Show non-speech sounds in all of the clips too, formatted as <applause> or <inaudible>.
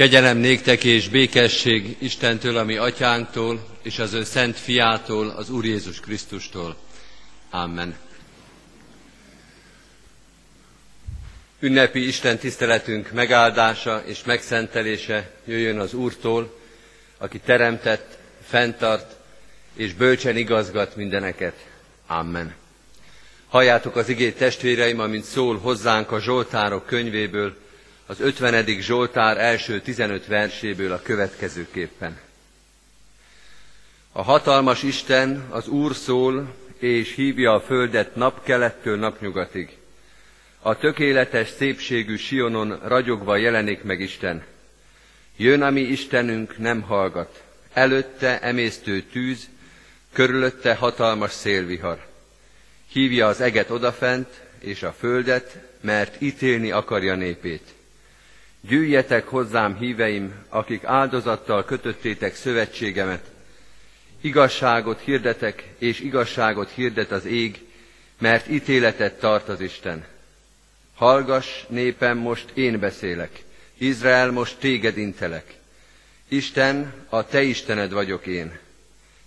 Kegyelem néktek és békesség Istentől, ami atyánktól, és az ő szent fiától, az Úr Jézus Krisztustól. Amen. Ünnepi Isten tiszteletünk megáldása és megszentelése jöjjön az Úrtól, aki teremtett, fenntart és bölcsen igazgat mindeneket. Amen. Halljátok az igét testvéreim, amint szól hozzánk a Zsoltárok könyvéből, az 50. Zsoltár első 15 verséből a következőképpen. A hatalmas Isten, az Úr szól, és hívja a földet napkelettől napnyugatig. A tökéletes szépségű Sionon ragyogva jelenik meg Isten. Jön a mi Istenünk, nem hallgat. Előtte emésztő tűz, körülötte hatalmas szélvihar. Hívja az eget odafent, és a földet, mert ítélni akarja népét. Gyűjjetek hozzám, híveim, akik áldozattal kötöttétek szövetségemet. Igazságot hirdetek, és igazságot hirdet az ég, mert ítéletet tart az Isten. Hallgass, népem, most én beszélek. Izrael, most téged intelek. Isten, a te Istened vagyok én.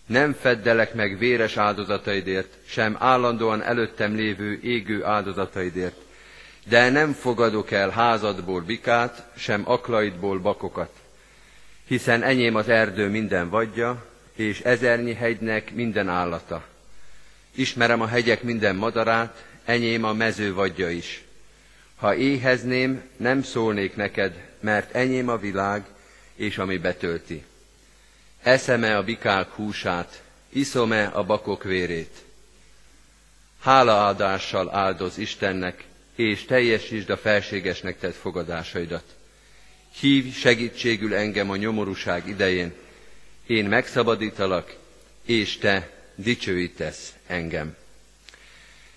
Nem feddelek meg véres áldozataidért, sem állandóan előttem lévő égő áldozataidért, de nem fogadok el házadból bikát, sem aklaidból bakokat. Hiszen enyém az erdő minden vadja, és ezernyi hegynek minden állata. Ismerem a hegyek minden madarát, enyém a mező vadja is. Ha éhezném, nem szólnék neked, mert enyém a világ, és ami betölti. Eszeme a bikák húsát, iszom-e a bakok vérét. Hálaadással áldoz Istennek, és teljesítsd a felségesnek tett fogadásaidat. Hívj segítségül engem a nyomorúság idején, én megszabadítalak, és te dicsőítesz engem.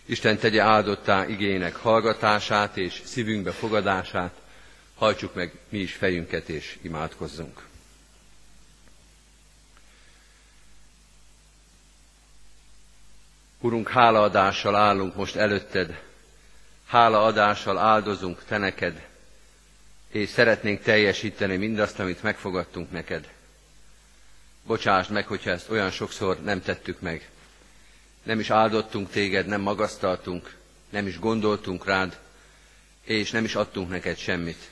Isten tegye áldottá igének hallgatását és szívünkbe fogadását, hajtsuk meg mi is fejünket és imádkozzunk. Urunk, hálaadással állunk most előtted, hálaadással áldozunk Te neked, és szeretnénk teljesíteni mindazt, amit megfogadtunk neked. Bocsásd meg, hogyha ezt olyan sokszor nem tettük meg. Nem is áldottunk téged, nem magasztaltunk, nem is gondoltunk rád, és nem is adtunk neked semmit.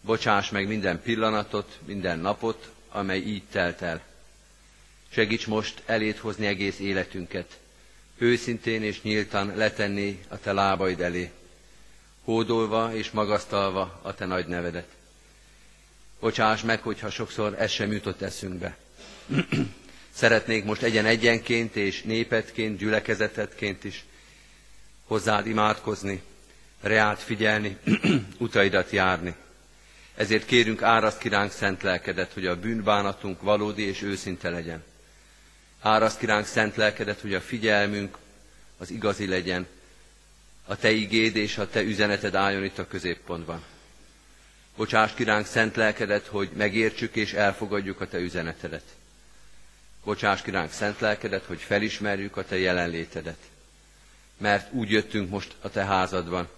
Bocsáss meg minden pillanatot, minden napot, amely így telt el. Segíts most elét hozni egész életünket, őszintén és nyíltan letenni a te lábaid elé, hódolva és magasztalva a te nagy nevedet. Bocsáss meg, hogyha sokszor ez sem jutott eszünkbe. <clears throat> Szeretnék most egyen egyenként és népetként, gyülekezetetként is hozzád imádkozni, reált figyelni, <clears throat> utaidat járni. Ezért kérünk áraszt kiránk szent lelkedet, hogy a bűnbánatunk valódi és őszinte legyen. Áraszt kiránk szent lelkedet, hogy a figyelmünk az igazi legyen, a Te igéd és a Te üzeneted álljon itt a középpontban. Bocsáss kiránk szent lelkedet, hogy megértsük és elfogadjuk a Te üzenetedet. Bocsáss kiránk szent lelkedet, hogy felismerjük a Te jelenlétedet. Mert úgy jöttünk most a Te házadban,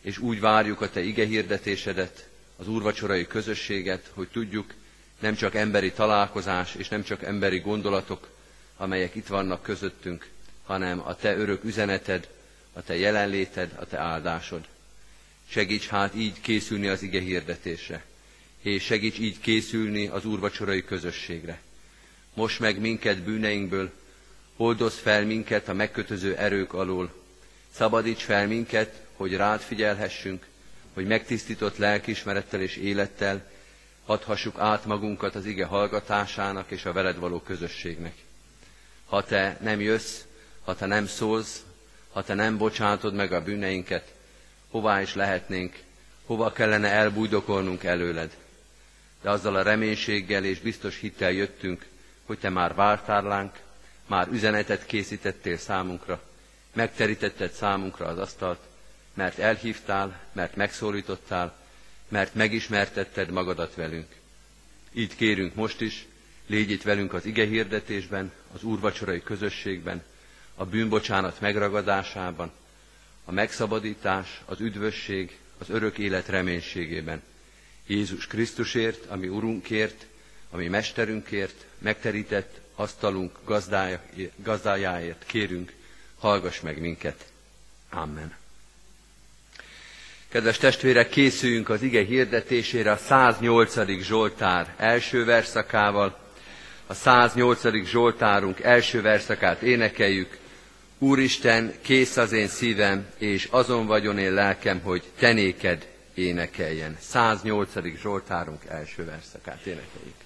és úgy várjuk a Te ige hirdetésedet, az úrvacsorai közösséget, hogy tudjuk, nem csak emberi találkozás és nem csak emberi gondolatok, amelyek itt vannak közöttünk, hanem a Te örök üzeneted, a Te jelenléted, a Te áldásod. Segíts hát így készülni az ige hirdetésre, és segíts így készülni az úrvacsorai közösségre. Most meg minket bűneinkből, oldozz fel minket a megkötöző erők alól, szabadíts fel minket, hogy rád figyelhessünk, hogy megtisztított lelkiismerettel és élettel adhassuk át magunkat az ige hallgatásának és a veled való közösségnek. Ha te nem jössz, ha te nem szólsz, ha te nem bocsátod meg a bűneinket, hová is lehetnénk, hova kellene elbújdokolnunk előled. De azzal a reménységgel és biztos hittel jöttünk, hogy te már vártál ránk, már üzenetet készítettél számunkra, megterítetted számunkra az asztalt, mert elhívtál, mert megszólítottál, mert megismertetted magadat velünk. Így kérünk most is, légy itt velünk az ige hirdetésben, az úrvacsorai közösségben, a bűnbocsánat megragadásában, a megszabadítás, az üdvösség, az örök élet reménységében. Jézus Krisztusért, ami Urunkért, ami Mesterünkért, megterített asztalunk gazdájáért kérünk, hallgass meg minket. Amen. Kedves testvérek, készüljünk az ige hirdetésére a 108. Zsoltár első verszakával. A 108. Zsoltárunk első verszakát énekeljük. Úristen, kész az én szívem, és azon vagyon én lelkem, hogy tenéked énekeljen. 108. Zsoltárunk első verszakát énekeljük.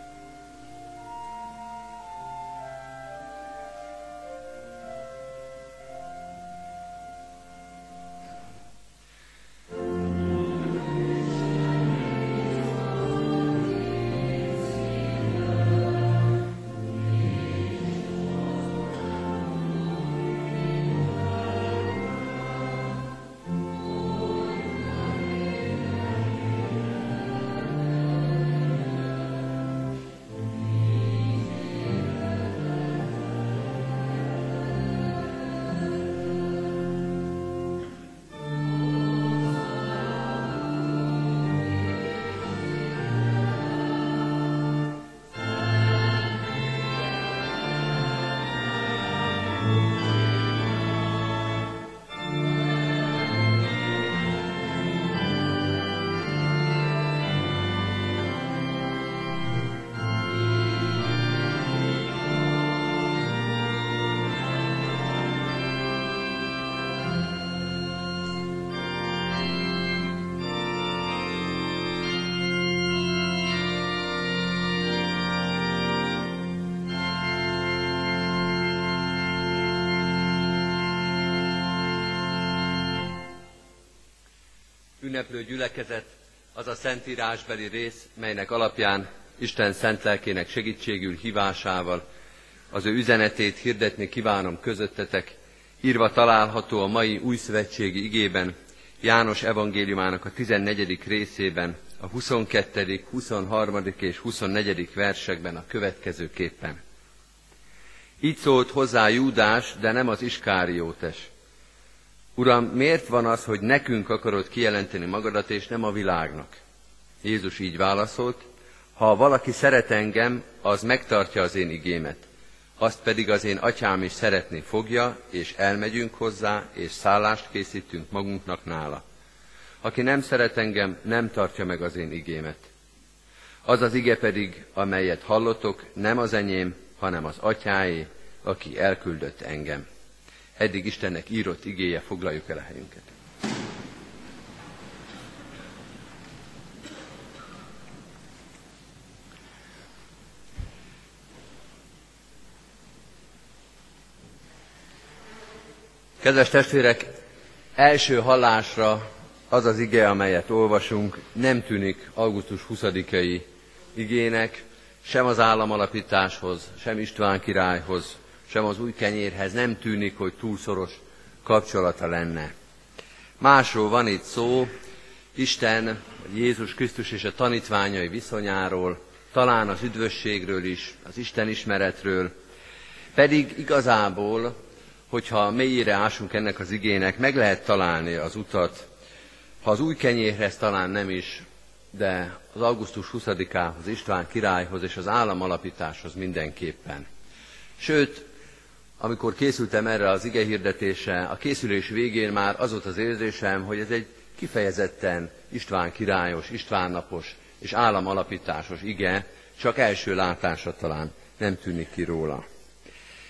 ünneplő gyülekezet az a szentírásbeli rész, melynek alapján Isten szent lelkének segítségül hívásával az ő üzenetét hirdetni kívánom közöttetek, írva található a mai új szövetségi igében, János evangéliumának a 14. részében, a 22., 23. és 24. versekben a következőképpen. Így szólt hozzá Júdás, de nem az Iskáriótes. Uram, miért van az, hogy nekünk akarod kijelenteni magadat, és nem a világnak? Jézus így válaszolt, ha valaki szeret engem, az megtartja az én igémet. Azt pedig az én atyám is szeretni fogja, és elmegyünk hozzá, és szállást készítünk magunknak nála. Aki nem szeret engem, nem tartja meg az én igémet. Az az ige pedig, amelyet hallotok, nem az enyém, hanem az atyáé, aki elküldött engem eddig Istennek írott igéje, foglaljuk el a helyünket. Kedves testvérek, első hallásra az az ige, amelyet olvasunk, nem tűnik augusztus 20-ai igének, sem az államalapításhoz, sem István királyhoz, sem az új kenyérhez nem tűnik, hogy túl szoros kapcsolata lenne. Másról van itt szó, Isten, Jézus Krisztus és a tanítványai viszonyáról, talán az üdvösségről is, az Isten ismeretről, pedig igazából, hogyha mélyére ásunk ennek az igének, meg lehet találni az utat, ha az új kenyérhez talán nem is, de az augusztus 20-ához, István királyhoz és az állam alapításhoz mindenképpen. Sőt, amikor készültem erre az ige hirdetésre, a készülés végén már az volt az érzésem, hogy ez egy kifejezetten István királyos, István napos és államalapításos ige, csak első látásra talán nem tűnik ki róla.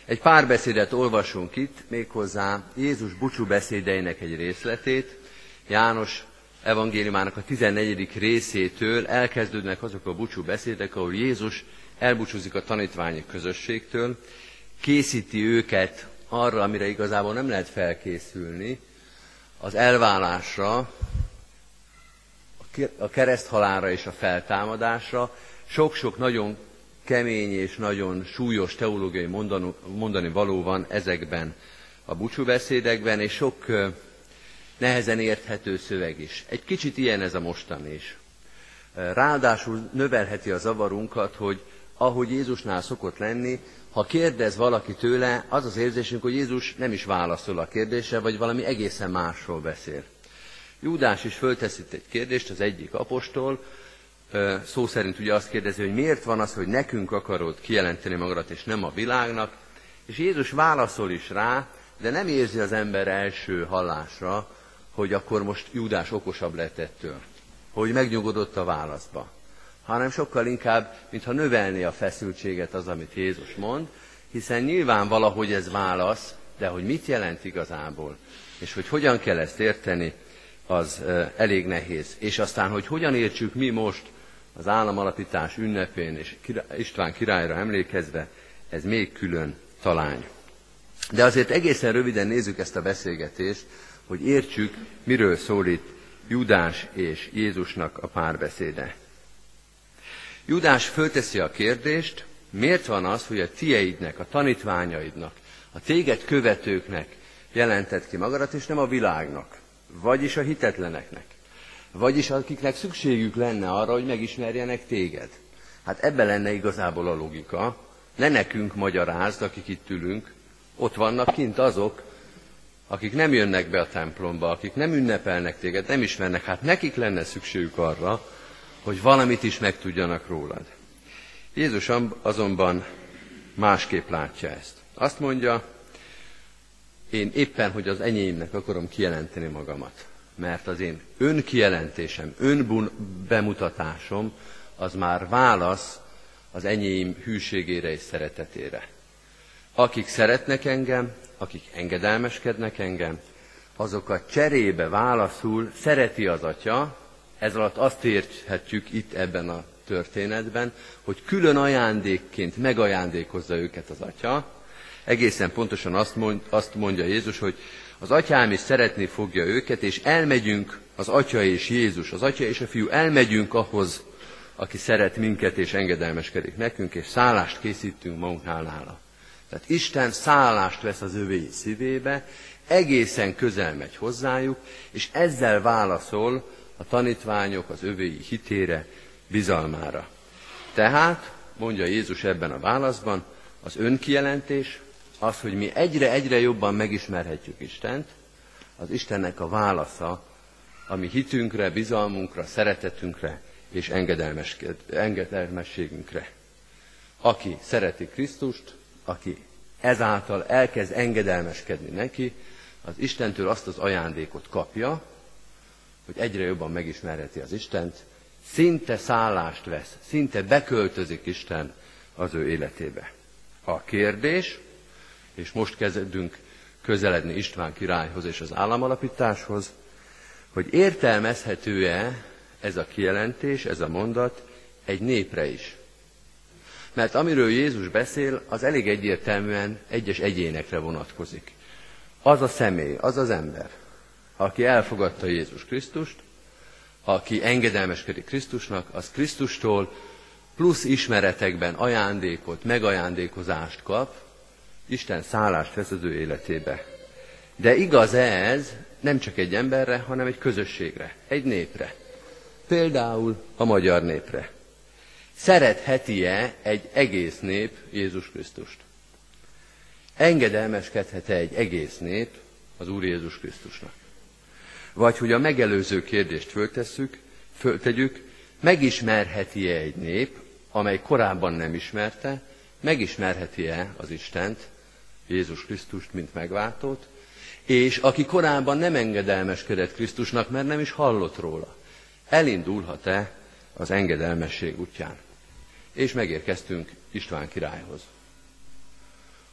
Egy pár beszédet olvasunk itt, méghozzá Jézus búcsú beszédeinek egy részletét, János evangéliumának a 14. részétől elkezdődnek azok a búcsú beszédek, ahol Jézus elbúcsúzik a tanítványi közösségtől, készíti őket arra, amire igazából nem lehet felkészülni, az elválásra, a kereszthalára és a feltámadásra, sok-sok nagyon kemény és nagyon súlyos teológiai mondani, mondani való van ezekben a búcsúbeszédekben, és sok nehezen érthető szöveg is. Egy kicsit ilyen ez a mostani is. Ráadásul növelheti a zavarunkat, hogy ahogy Jézusnál szokott lenni, ha kérdez valaki tőle, az az érzésünk, hogy Jézus nem is válaszol a kérdésre, vagy valami egészen másról beszél. Júdás is fölteszi egy kérdést, az egyik apostol, szó szerint ugye azt kérdezi, hogy miért van az, hogy nekünk akarod kijelenteni magadat, és nem a világnak, és Jézus válaszol is rá, de nem érzi az ember első hallásra, hogy akkor most Júdás okosabb lett ettől, hogy megnyugodott a válaszba, hanem sokkal inkább, mintha növelné a feszültséget az, amit Jézus mond, hiszen nyilván valahogy ez válasz, de hogy mit jelent igazából, és hogy hogyan kell ezt érteni, az elég nehéz. És aztán, hogy hogyan értsük mi most az államalapítás ünnepén és István királyra emlékezve, ez még külön talány. De azért egészen röviden nézzük ezt a beszélgetést, hogy értsük, miről szól itt Judás és Jézusnak a párbeszéde. Judás fölteszi a kérdést, miért van az, hogy a tieidnek, a tanítványaidnak, a téged követőknek jelentett ki magadat, és nem a világnak, vagyis a hitetleneknek, vagyis akiknek szükségük lenne arra, hogy megismerjenek téged. Hát ebbe lenne igazából a logika. Ne nekünk magyarázd, akik itt ülünk, ott vannak kint azok, akik nem jönnek be a templomba, akik nem ünnepelnek téged, nem ismernek, hát nekik lenne szükségük arra, hogy valamit is megtudjanak rólad. Jézus azonban másképp látja ezt. Azt mondja, én éppen, hogy az enyémnek akarom kijelenteni magamat. Mert az én önkijelentésem, önbemutatásom, az már válasz az enyém hűségére és szeretetére. Akik szeretnek engem, akik engedelmeskednek engem, azokat cserébe válaszul szereti az atya, ez alatt azt érthetjük itt ebben a történetben, hogy külön ajándékként megajándékozza őket az atya. Egészen pontosan azt, mond, azt mondja Jézus, hogy az atyám is szeretni fogja őket, és elmegyünk, az atya és Jézus, az atya és a fiú, elmegyünk ahhoz, aki szeret minket és engedelmeskedik nekünk, és szállást készítünk magunknál nála. Tehát Isten szállást vesz az övéi szívébe, egészen közel megy hozzájuk, és ezzel válaszol a tanítványok az övéi hitére, bizalmára. Tehát, mondja Jézus ebben a válaszban, az önkijelentés, az, hogy mi egyre-egyre jobban megismerhetjük Istent, az Istennek a válasza, ami hitünkre, bizalmunkra, szeretetünkre és engedelmességünkre. Aki szereti Krisztust, aki ezáltal elkezd engedelmeskedni neki, az Istentől azt az ajándékot kapja, hogy egyre jobban megismerheti az Istent, szinte szállást vesz, szinte beköltözik Isten az ő életébe. A kérdés, és most kezdünk közeledni István királyhoz és az államalapításhoz, hogy értelmezhető-e ez a kijelentés, ez a mondat egy népre is. Mert amiről Jézus beszél, az elég egyértelműen egyes egyénekre vonatkozik. Az a személy, az az ember, aki elfogadta Jézus Krisztust, aki engedelmeskedik Krisztusnak, az Krisztustól plusz ismeretekben ajándékot, megajándékozást kap, Isten szállást vesz az ő életébe. De igaz ez nem csak egy emberre, hanem egy közösségre, egy népre. Például a magyar népre. Szeretheti-e egy egész nép Jézus Krisztust? Engedelmeskedhet-e egy egész nép az Úr Jézus Krisztusnak? Vagy hogy a megelőző kérdést föltesszük, föltegyük, megismerheti-e egy nép, amely korábban nem ismerte, megismerheti-e az Istent, Jézus Krisztust, mint megváltót, és aki korábban nem engedelmeskedett Krisztusnak, mert nem is hallott róla, elindulhat-e az engedelmesség útján? És megérkeztünk István királyhoz.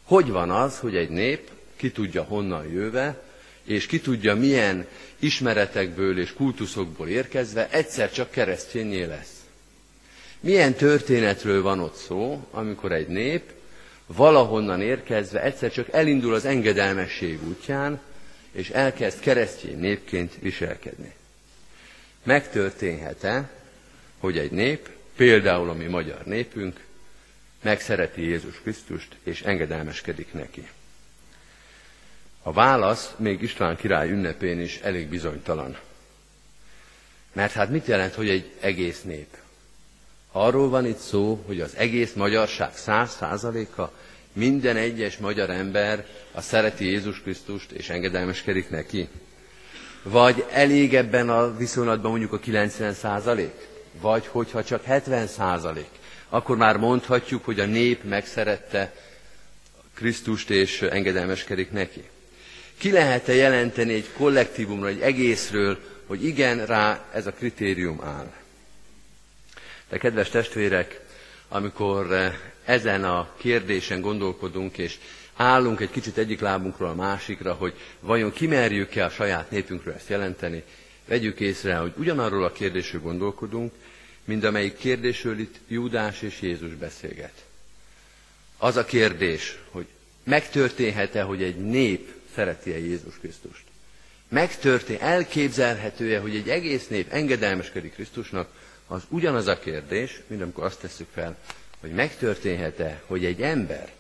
Hogy van az, hogy egy nép, ki tudja honnan jöve, és ki tudja milyen ismeretekből és kultuszokból érkezve egyszer csak keresztényé lesz? Milyen történetről van ott szó, amikor egy nép valahonnan érkezve egyszer csak elindul az engedelmesség útján, és elkezd keresztény népként viselkedni. Megtörténhet-e, hogy egy nép, például a mi magyar népünk, megszereti Jézus Krisztust, és engedelmeskedik neki? A válasz még István király ünnepén is elég bizonytalan. Mert hát mit jelent, hogy egy egész nép? Arról van itt szó, hogy az egész magyarság száz százaléka, minden egyes magyar ember a szereti Jézus Krisztust és engedelmeskedik neki? Vagy elég ebben a viszonylatban mondjuk a 90 százalék? Vagy hogyha csak 70 százalék, akkor már mondhatjuk, hogy a nép megszerette Krisztust és engedelmeskedik neki. Ki lehet-e jelenteni egy kollektívumra, egy egészről, hogy igen, rá ez a kritérium áll? De kedves testvérek, amikor eh, ezen a kérdésen gondolkodunk, és állunk egy kicsit egyik lábunkról a másikra, hogy vajon kimerjük-e a saját népünkről ezt jelenteni, vegyük észre, hogy ugyanarról a kérdésről gondolkodunk, mint amelyik kérdésről itt Júdás és Jézus beszélget. Az a kérdés, hogy megtörténhet-e, hogy egy nép szereti-e Jézus Krisztust? Megtörtént, elképzelhető-e, hogy egy egész nép engedelmeskedik Krisztusnak, az ugyanaz a kérdés, mint amikor azt tesszük fel, hogy megtörténhet-e, hogy egy ember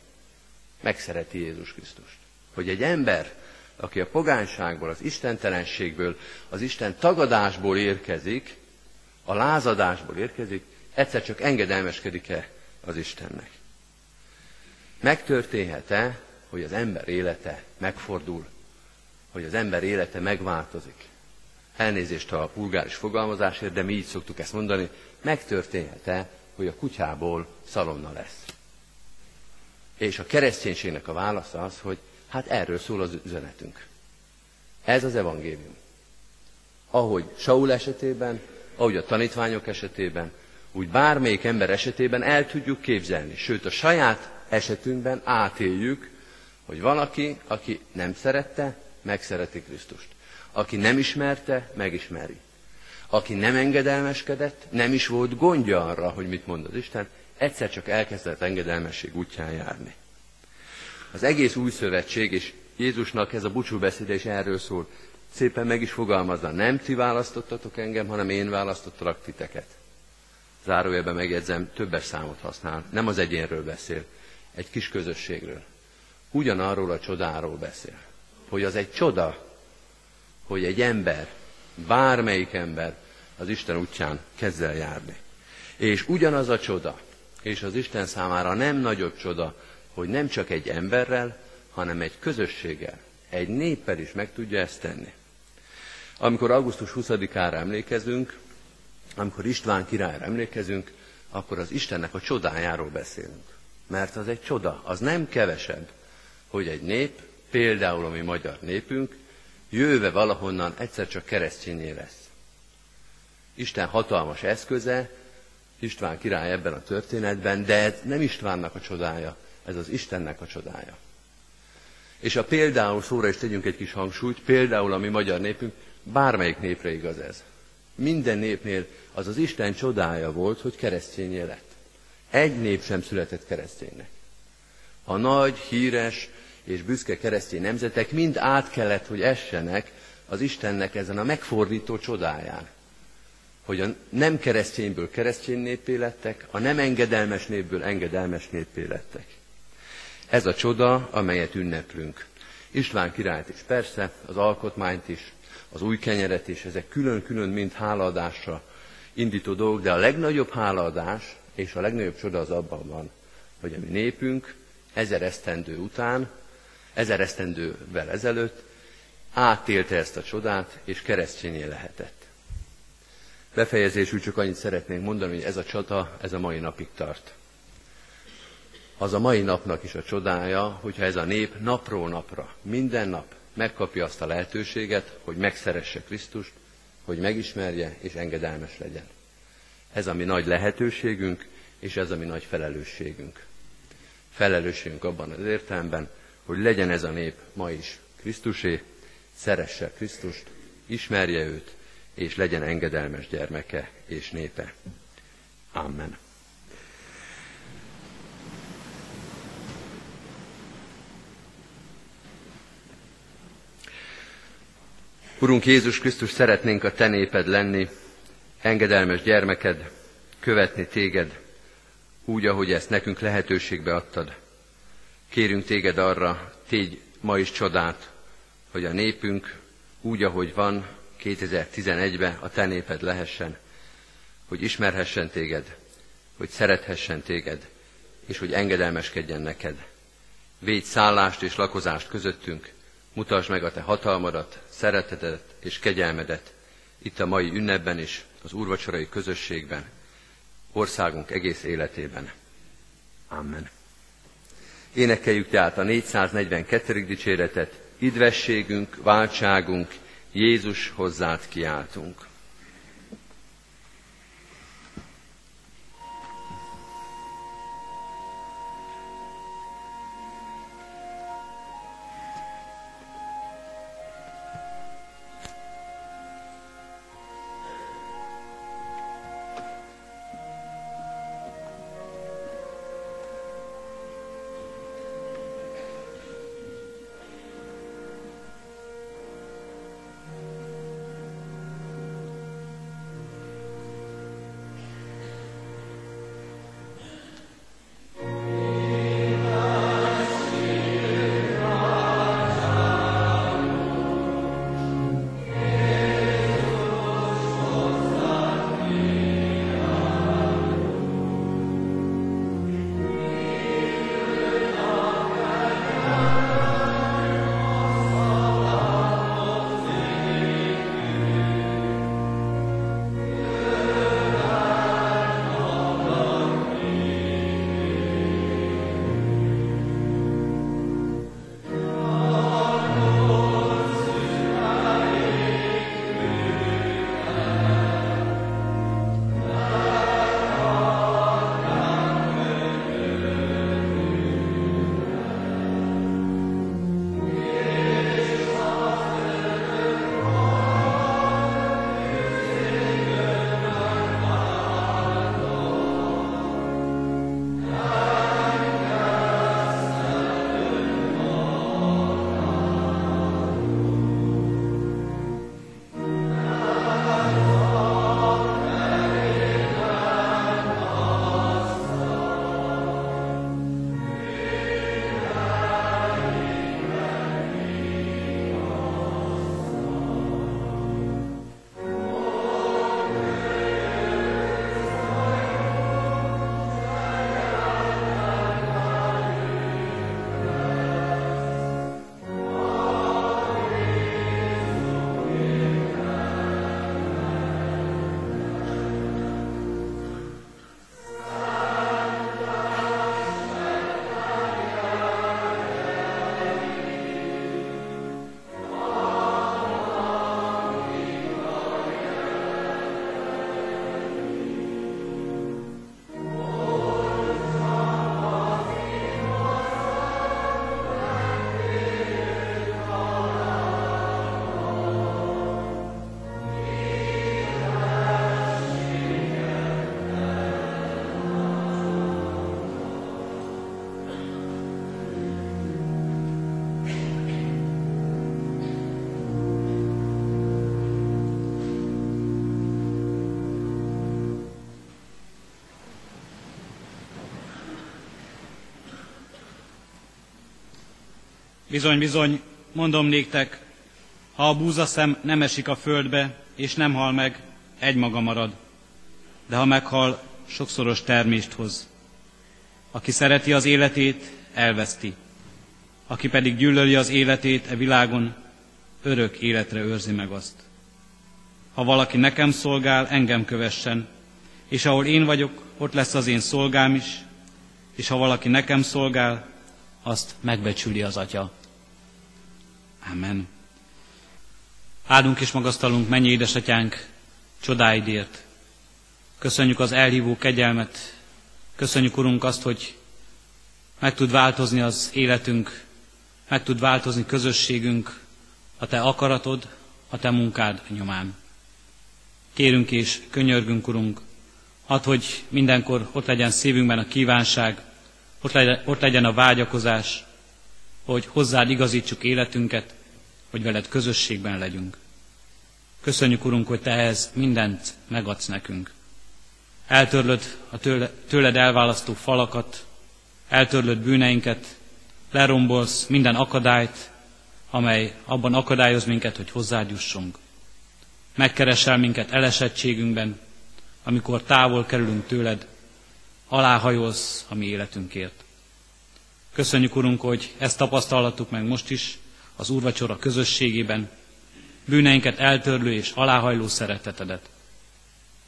megszereti Jézus Krisztust. Hogy egy ember, aki a pogányságból, az istentelenségből, az Isten tagadásból érkezik, a lázadásból érkezik, egyszer csak engedelmeskedik-e az Istennek. Megtörténhet-e, hogy az ember élete megfordul, hogy az ember élete megváltozik. Elnézést a vulgáris fogalmazásért, de mi így szoktuk ezt mondani, megtörténhet-e, hogy a kutyából szalonna lesz. És a kereszténységnek a válasza az, hogy hát erről szól az üzenetünk. Ez az evangélium. Ahogy Saul esetében, ahogy a tanítványok esetében, úgy bármelyik ember esetében el tudjuk képzelni. Sőt, a saját esetünkben átéljük, hogy valaki, aki nem szerette, megszereti Krisztust. Aki nem ismerte, megismeri. Aki nem engedelmeskedett, nem is volt gondja arra, hogy mit mond az Isten, egyszer csak elkezdett engedelmesség útján járni. Az egész új szövetség, és Jézusnak ez a búcsúbeszéde is erről szól, szépen meg is fogalmazza, nem ti választottatok engem, hanem én választottalak titeket. Zárójelben megjegyzem, többes számot használ, nem az egyénről beszél, egy kis közösségről. Ugyanarról a csodáról beszél, hogy az egy csoda, hogy egy ember, bármelyik ember az Isten útján kezd járni. És ugyanaz a csoda, és az Isten számára nem nagyobb csoda, hogy nem csak egy emberrel, hanem egy közösséggel, egy néppel is meg tudja ezt tenni. Amikor augusztus 20-ára emlékezünk, amikor István királyra emlékezünk, akkor az Istennek a csodájáról beszélünk. Mert az egy csoda, az nem kevesebb, hogy egy nép, például a mi magyar népünk, jöve valahonnan egyszer csak keresztényé lesz. Isten hatalmas eszköze, István király ebben a történetben, de ez nem Istvánnak a csodája, ez az Istennek a csodája. És a például szóra is tegyünk egy kis hangsúlyt, például a mi magyar népünk, bármelyik népre igaz ez. Minden népnél az az Isten csodája volt, hogy keresztényé lett. Egy nép sem született kereszténynek. A nagy, híres és büszke keresztény nemzetek mind át kellett, hogy essenek az Istennek ezen a megfordító csodáján hogy a nem keresztényből keresztény népé lettek, a nem engedelmes népből engedelmes népé lettek. Ez a csoda, amelyet ünneplünk. István királyt is persze, az alkotmányt is, az új kenyeret is, ezek külön-külön mind hálaadásra indító dolgok, de a legnagyobb hálaadás és a legnagyobb csoda az abban van, hogy a mi népünk ezer esztendő után, ezer esztendővel ezelőtt átélte ezt a csodát, és keresztényé lehetett. Befejezésül csak annyit szeretnénk mondani, hogy ez a csata, ez a mai napig tart. Az a mai napnak is a csodája, hogyha ez a nép napról napra, minden nap megkapja azt a lehetőséget, hogy megszeresse Krisztust, hogy megismerje és engedelmes legyen. Ez a mi nagy lehetőségünk, és ez a mi nagy felelősségünk. Felelősségünk abban az értelemben, hogy legyen ez a nép ma is Krisztusé, szeresse Krisztust, ismerje őt, és legyen engedelmes gyermeke és népe. Amen. Urunk Jézus Krisztus, szeretnénk a Te néped lenni, engedelmes gyermeked, követni téged, úgy, ahogy ezt nekünk lehetőségbe adtad. Kérünk téged arra, tégy ma is csodát, hogy a népünk úgy, ahogy van, 2011-ben a te néped lehessen, hogy ismerhessen téged, hogy szerethessen téged, és hogy engedelmeskedjen neked. Védj szállást és lakozást közöttünk, mutasd meg a te hatalmadat, szeretetet és kegyelmedet, itt a mai ünnepben is, az úrvacsorai közösségben, országunk egész életében. Amen. Énekeljük tehát a 442. dicséretet, idvességünk, váltságunk, Jézus hozzád kiáltunk. Bizony, bizony, mondom néktek, ha a búzaszem nem esik a földbe, és nem hal meg, egymaga marad. De ha meghal, sokszoros termést hoz. Aki szereti az életét, elveszti. Aki pedig gyűlöli az életét e világon, örök életre őrzi meg azt. Ha valaki nekem szolgál, engem kövessen, és ahol én vagyok, ott lesz az én szolgám is, és ha valaki nekem szolgál, azt megbecsüli az Atya. Amen. Áldunk és magasztalunk, mennyi édesatyánk, csodáidért. Köszönjük az elhívó kegyelmet, köszönjük, Urunk, azt, hogy meg tud változni az életünk, meg tud változni közösségünk a Te akaratod, a Te munkád nyomán. Kérünk és könyörgünk, Urunk, add, hogy mindenkor ott legyen szívünkben a kívánság, ott legyen, ott legyen a vágyakozás, hogy hozzád igazítsuk életünket, hogy veled közösségben legyünk. Köszönjük, Urunk, hogy Te ehhez mindent megadsz nekünk. Eltörlöd a tőle, tőled elválasztó falakat, eltörlöd bűneinket, lerombolsz minden akadályt, amely abban akadályoz minket, hogy hozzád jussunk. Megkeresel minket elesettségünkben, amikor távol kerülünk tőled, aláhajolsz a mi életünkért. Köszönjük, Urunk, hogy ezt tapasztalhattuk meg most is az úrvacsora közösségében, bűneinket eltörlő és aláhajló szeretetedet.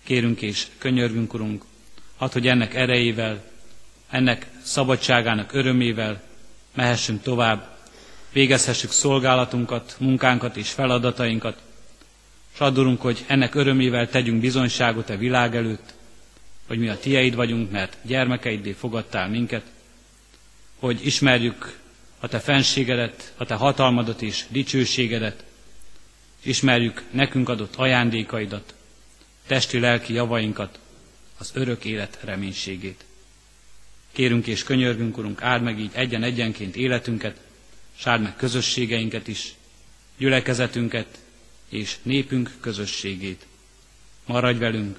Kérünk és könyörgünk, Urunk, hadd, hogy ennek erejével, ennek szabadságának örömével mehessünk tovább, végezhessük szolgálatunkat, munkánkat és feladatainkat, és addurunk, hogy ennek örömével tegyünk bizonyságot a világ előtt, hogy mi a tieid vagyunk, mert gyermekeiddé fogadtál minket, hogy ismerjük a te fenségedet, a te hatalmadat és dicsőségedet, ismerjük nekünk adott ajándékaidat, testi-lelki javainkat, az örök élet reménységét. Kérünk és könyörgünk, Urunk, áld meg így egyen-egyenként életünket, s áld meg közösségeinket is, gyülekezetünket és népünk közösségét. Maradj velünk,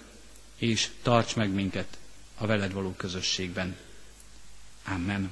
és tarts meg minket a veled való közösségben. Amen.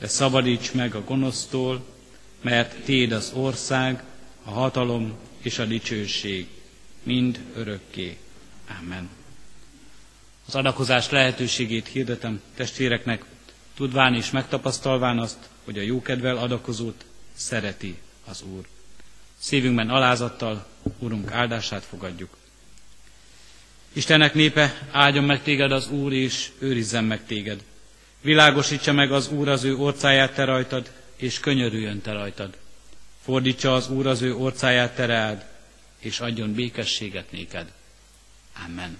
de szabadíts meg a gonosztól, mert Téd az ország, a hatalom és a dicsőség, mind örökké. Amen. Az adakozás lehetőségét hirdetem testvéreknek, tudván és megtapasztalván azt, hogy a jókedvel adakozót szereti az Úr. Szívünkben alázattal Úrunk áldását fogadjuk. Istennek népe, áldjon meg téged az Úr, és őrizzen meg téged. Világosítsa meg az Úr az ő orcáját te rajtad, és könyörüljön te rajtad. Fordítsa az Úr az ő orcáját te rád, és adjon békességet néked. Amen.